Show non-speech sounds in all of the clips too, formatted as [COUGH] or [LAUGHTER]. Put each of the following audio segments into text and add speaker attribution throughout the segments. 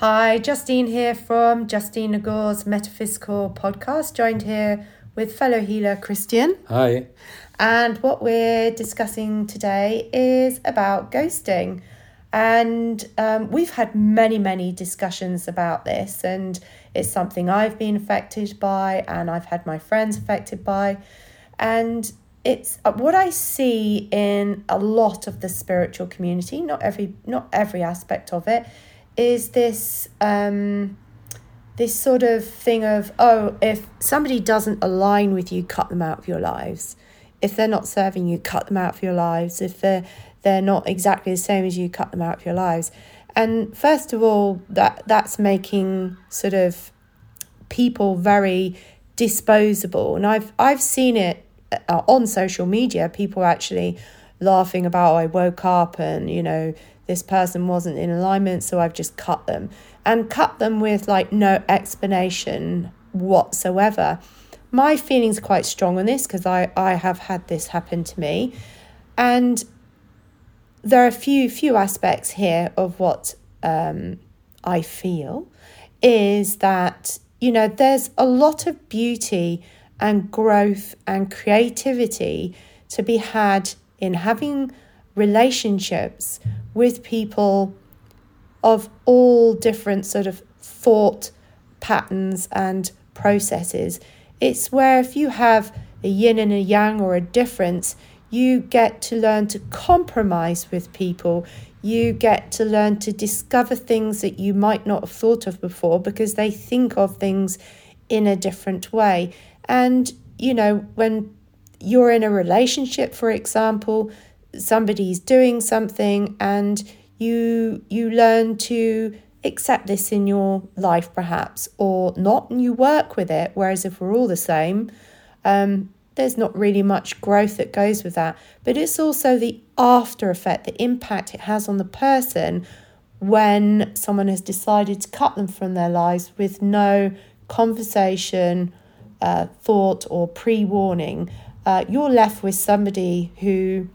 Speaker 1: Hi, Justine here from Justine Nagaur's Metaphysical Podcast, joined here with fellow healer Christian.
Speaker 2: Hi.
Speaker 1: And what we're discussing today is about ghosting. And um, we've had many, many discussions about this, and it's something I've been affected by, and I've had my friends affected by. And it's uh, what I see in a lot of the spiritual community, not every not every aspect of it, is this um, this sort of thing of oh, if somebody doesn't align with you, cut them out of your lives. If they're not serving you, cut them out of your lives. If they're they're not exactly the same as you, cut them out of your lives. And first of all, that that's making sort of people very disposable. And I've I've seen it uh, on social media. People actually laughing about oh, I woke up and you know this person wasn't in alignment, so I've just cut them and cut them with like no explanation whatsoever. My feelings quite strong on this because I, I have had this happen to me. And there are a few few aspects here of what um, I feel is that you know there's a lot of beauty and growth and creativity to be had in having relationships with people of all different sort of thought patterns and processes. It's where if you have a yin and a yang or a difference, you get to learn to compromise with people. You get to learn to discover things that you might not have thought of before because they think of things in a different way. And, you know, when you're in a relationship, for example, somebody's doing something and you you learn to accept this in your life perhaps or not and you work with it. Whereas if we're all the same um, there's not really much growth that goes with that. But it's also the after effect the impact it has on the person when someone has decided to cut them from their lives with no conversation uh, thought or pre-warning uh, you're left with somebody who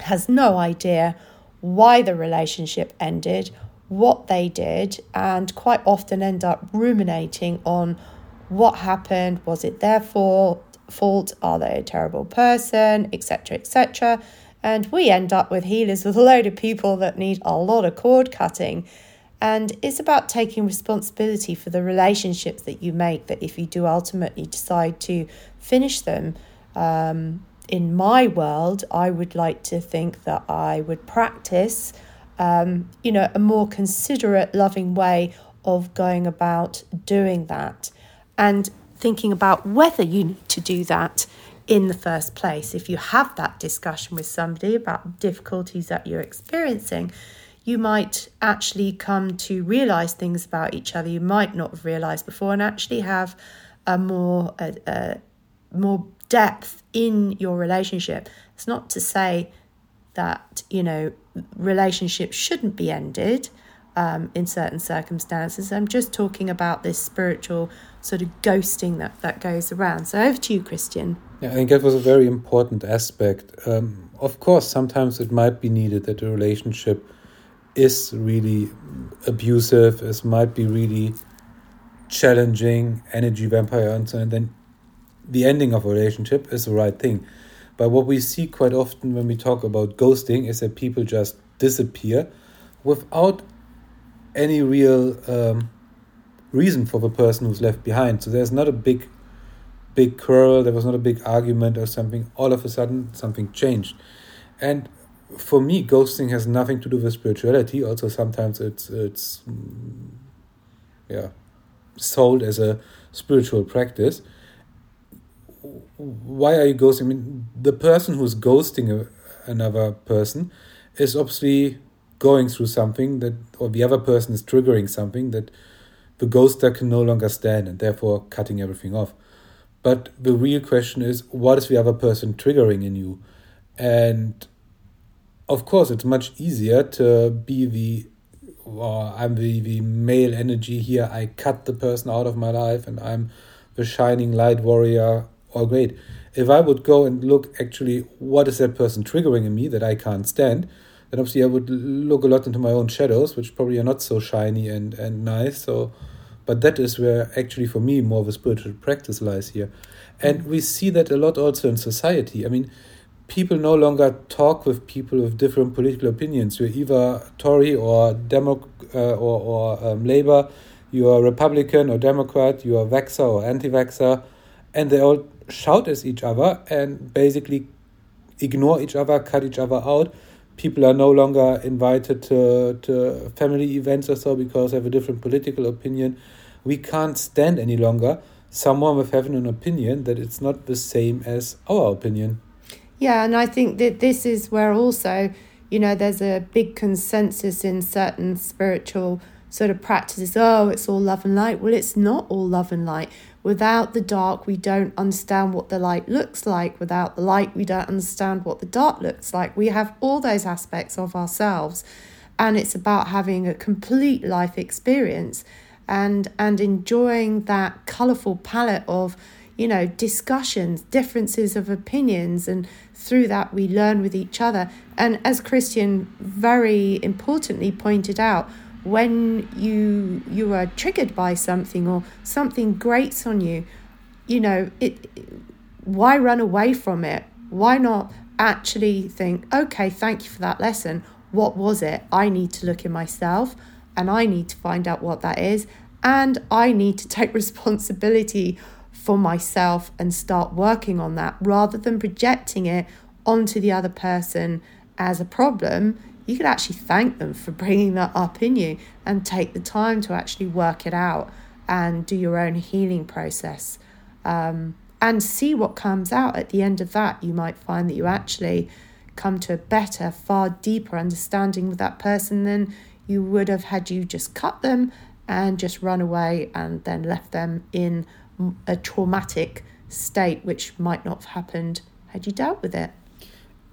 Speaker 1: has no idea why the relationship ended, what they did, and quite often end up ruminating on what happened, was it their fault, are they a terrible person, etc., etc. And we end up with healers with a load of people that need a lot of cord cutting. And it's about taking responsibility for the relationships that you make, that if you do ultimately decide to finish them, um, in my world, I would like to think that I would practice, um, you know, a more considerate, loving way of going about doing that and thinking about whether you need to do that in the first place. If you have that discussion with somebody about difficulties that you're experiencing, you might actually come to realize things about each other you might not have realized before and actually have a more a, a more depth in your relationship. It's not to say that, you know, relationships shouldn't be ended um, in certain circumstances. I'm just talking about this spiritual sort of ghosting that, that goes around. So over to you, Christian.
Speaker 2: Yeah, I think that was a very important aspect. Um, of course, sometimes it might be needed that a relationship is really abusive, it might be really challenging, energy vampire, and so on. Then the ending of a relationship is the right thing. But what we see quite often when we talk about ghosting is that people just disappear without any real um, reason for the person who's left behind. So there's not a big, big quarrel. There was not a big argument or something. All of a sudden, something changed, and for me, ghosting has nothing to do with spirituality. Also, sometimes it's it's mm, yeah sold as a spiritual practice why are you ghosting? I mean, the person who's ghosting a, another person is obviously going through something that, or the other person is triggering something that the ghoster can no longer stand and therefore cutting everything off. But the real question is, what is the other person triggering in you? And of course, it's much easier to be the, or I'm the, the male energy here. I cut the person out of my life and I'm the shining light warrior all great. If I would go and look actually what is that person triggering in me that I can't stand, then obviously I would look a lot into my own shadows, which probably are not so shiny and, and nice. So, but that is where actually for me more of a spiritual practice lies here, and we see that a lot also in society. I mean, people no longer talk with people with different political opinions. You're either Tory or Demo uh, or or um, Labour. You are Republican or Democrat. You are vaxxer or anti-vaxxer, and they all shout at each other and basically ignore each other, cut each other out. People are no longer invited to, to family events or so because they have a different political opinion. We can't stand any longer someone with having an opinion that it's not the same as our opinion.
Speaker 1: Yeah, and I think that this is where also, you know, there's a big consensus in certain spiritual sort of practices. Oh, it's all love and light. Well, it's not all love and light. Without the dark, we don't understand what the light looks like. Without the light, we don't understand what the dark looks like. We have all those aspects of ourselves, and it's about having a complete life experience and and enjoying that colorful palette of you know discussions differences of opinions and through that we learn with each other and as christian very importantly pointed out when you you are triggered by something or something grates on you you know it why run away from it? Why not actually think okay thank you for that lesson. What was it? I need to look in myself and i need to find out what that is and i need to take [LAUGHS] responsibility for myself and start working on that rather than projecting it onto the other person as a problem you could actually thank them for bringing that up in you and take the time to actually work it out and do your own healing process um, and see what comes out at the end of that. You might find that you actually come to a better, far deeper understanding with that person than you would have had you just cut them and just run away and then left them in a traumatic state, which might not have happened had you dealt with it.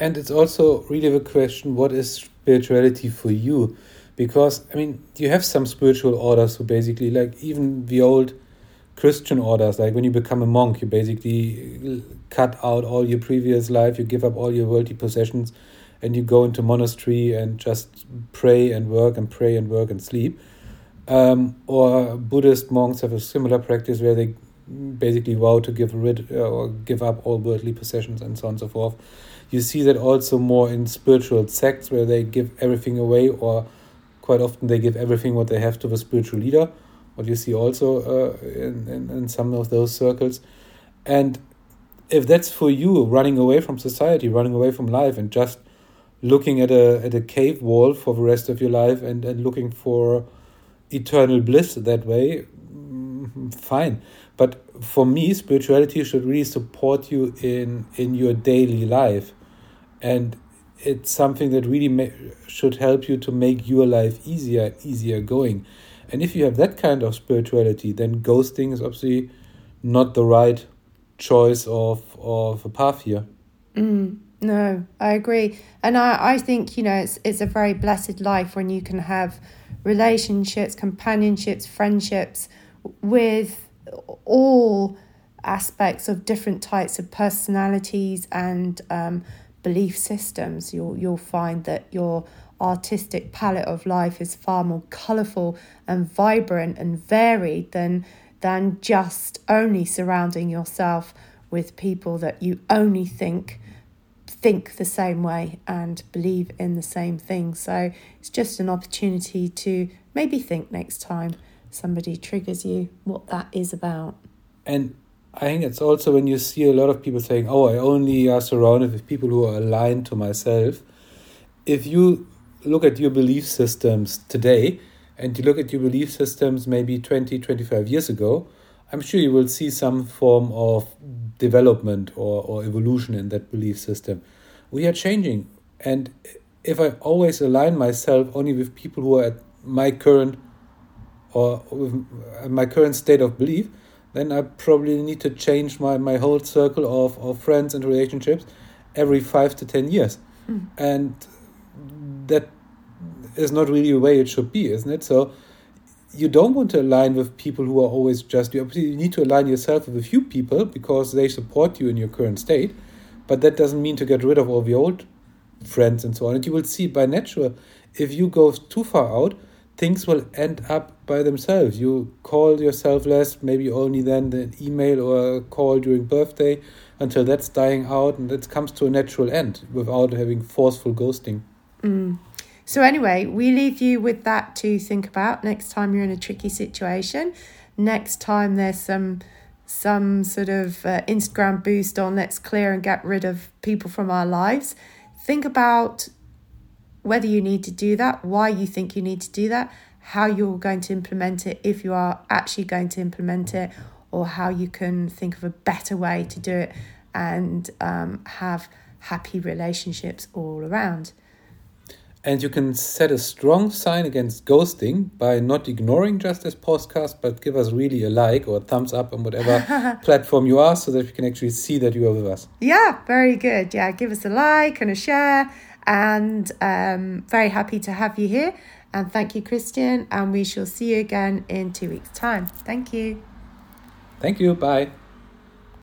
Speaker 2: And it's also really the question what is spirituality for you. Because i mean you have some spiritual orders who basically like even the old christian orders like when you become a monk you basically cut out all your previous life you give up all your worldly possessions and you go into monastery and just pray and work and pray and work and sleep. Um, or buddhist monks have a similar practice where they basically vow to give rid uh, or give up all worldly possessions and so on and so forth you see that also more in spiritual sects where they give everything away, or quite often they give everything what they have to the spiritual leader. What you see also uh, in, in, in some of those circles. And if that's for you, running away from society, running away from life, and just looking at a at a cave wall for the rest of your life and, and looking for eternal bliss that way, mm, fine. But for me, spirituality should really support you in in your daily life. And it's something that really ma- should help you to make your life easier easier going. And if you have that kind of spirituality then ghosting is obviously not the right choice of of a path here.
Speaker 1: Mm, no i agree. And i i think you know it's it's a very blessed life when you can have relationships companionships friendships with all aspects of different types of personalities and um, belief systems, you'll you'll find that your artistic palette of life is far more colourful and vibrant and varied than than just only surrounding yourself with people that you only think think the same way and believe in the same thing. So it's just an opportunity to maybe think next time somebody triggers you what that is about.
Speaker 2: And I think it's also when you see a lot of people saying, "Oh, I only are surrounded with people who are aligned to myself." If you look at your belief systems today and you look at your belief systems maybe 20, 25 years ago, I'm sure you will see some form of development or, or evolution in that belief system. We are changing. And if I always align myself only with people who are at my current or with my current state of belief, then I probably need to change my, my whole circle of, of friends and relationships every five to ten years. Mm. And that is not really the way it should be, isn't it? So you don't want to align with people who are always just you. You need to align yourself with a few people because they support you in your current state. But that doesn't mean to get rid of all the old friends and so on. And you will see by nature, if you go too far out, things will end up by themselves. You call yourself less, maybe only then the email or a call during birthday until that's dying out and it comes to a natural end without having forceful ghosting.
Speaker 1: Mm. So, anyway, we leave you with that to think about next time you're in a tricky situation. Next time there's some some sort of uh, Instagram boost on let's clear and get rid of people from our lives. Think about whether you need to do that, why you think you need to do that, how you're going to implement it, if you are actually going to implement it, or how you can think of a better way to do it and um, have happy relationships all around.
Speaker 2: And you can set a strong sign against ghosting by not ignoring just this podcast, but give us really a like or a thumbs up on whatever [LAUGHS] platform you are so that we can actually see that you are with us.
Speaker 1: Yeah, very good. Yeah, give us a like and a share. And um, very happy to have you here. And thank you, Christian. And we shall see you again in two weeks' time. Thank you.
Speaker 2: Thank you. Bye.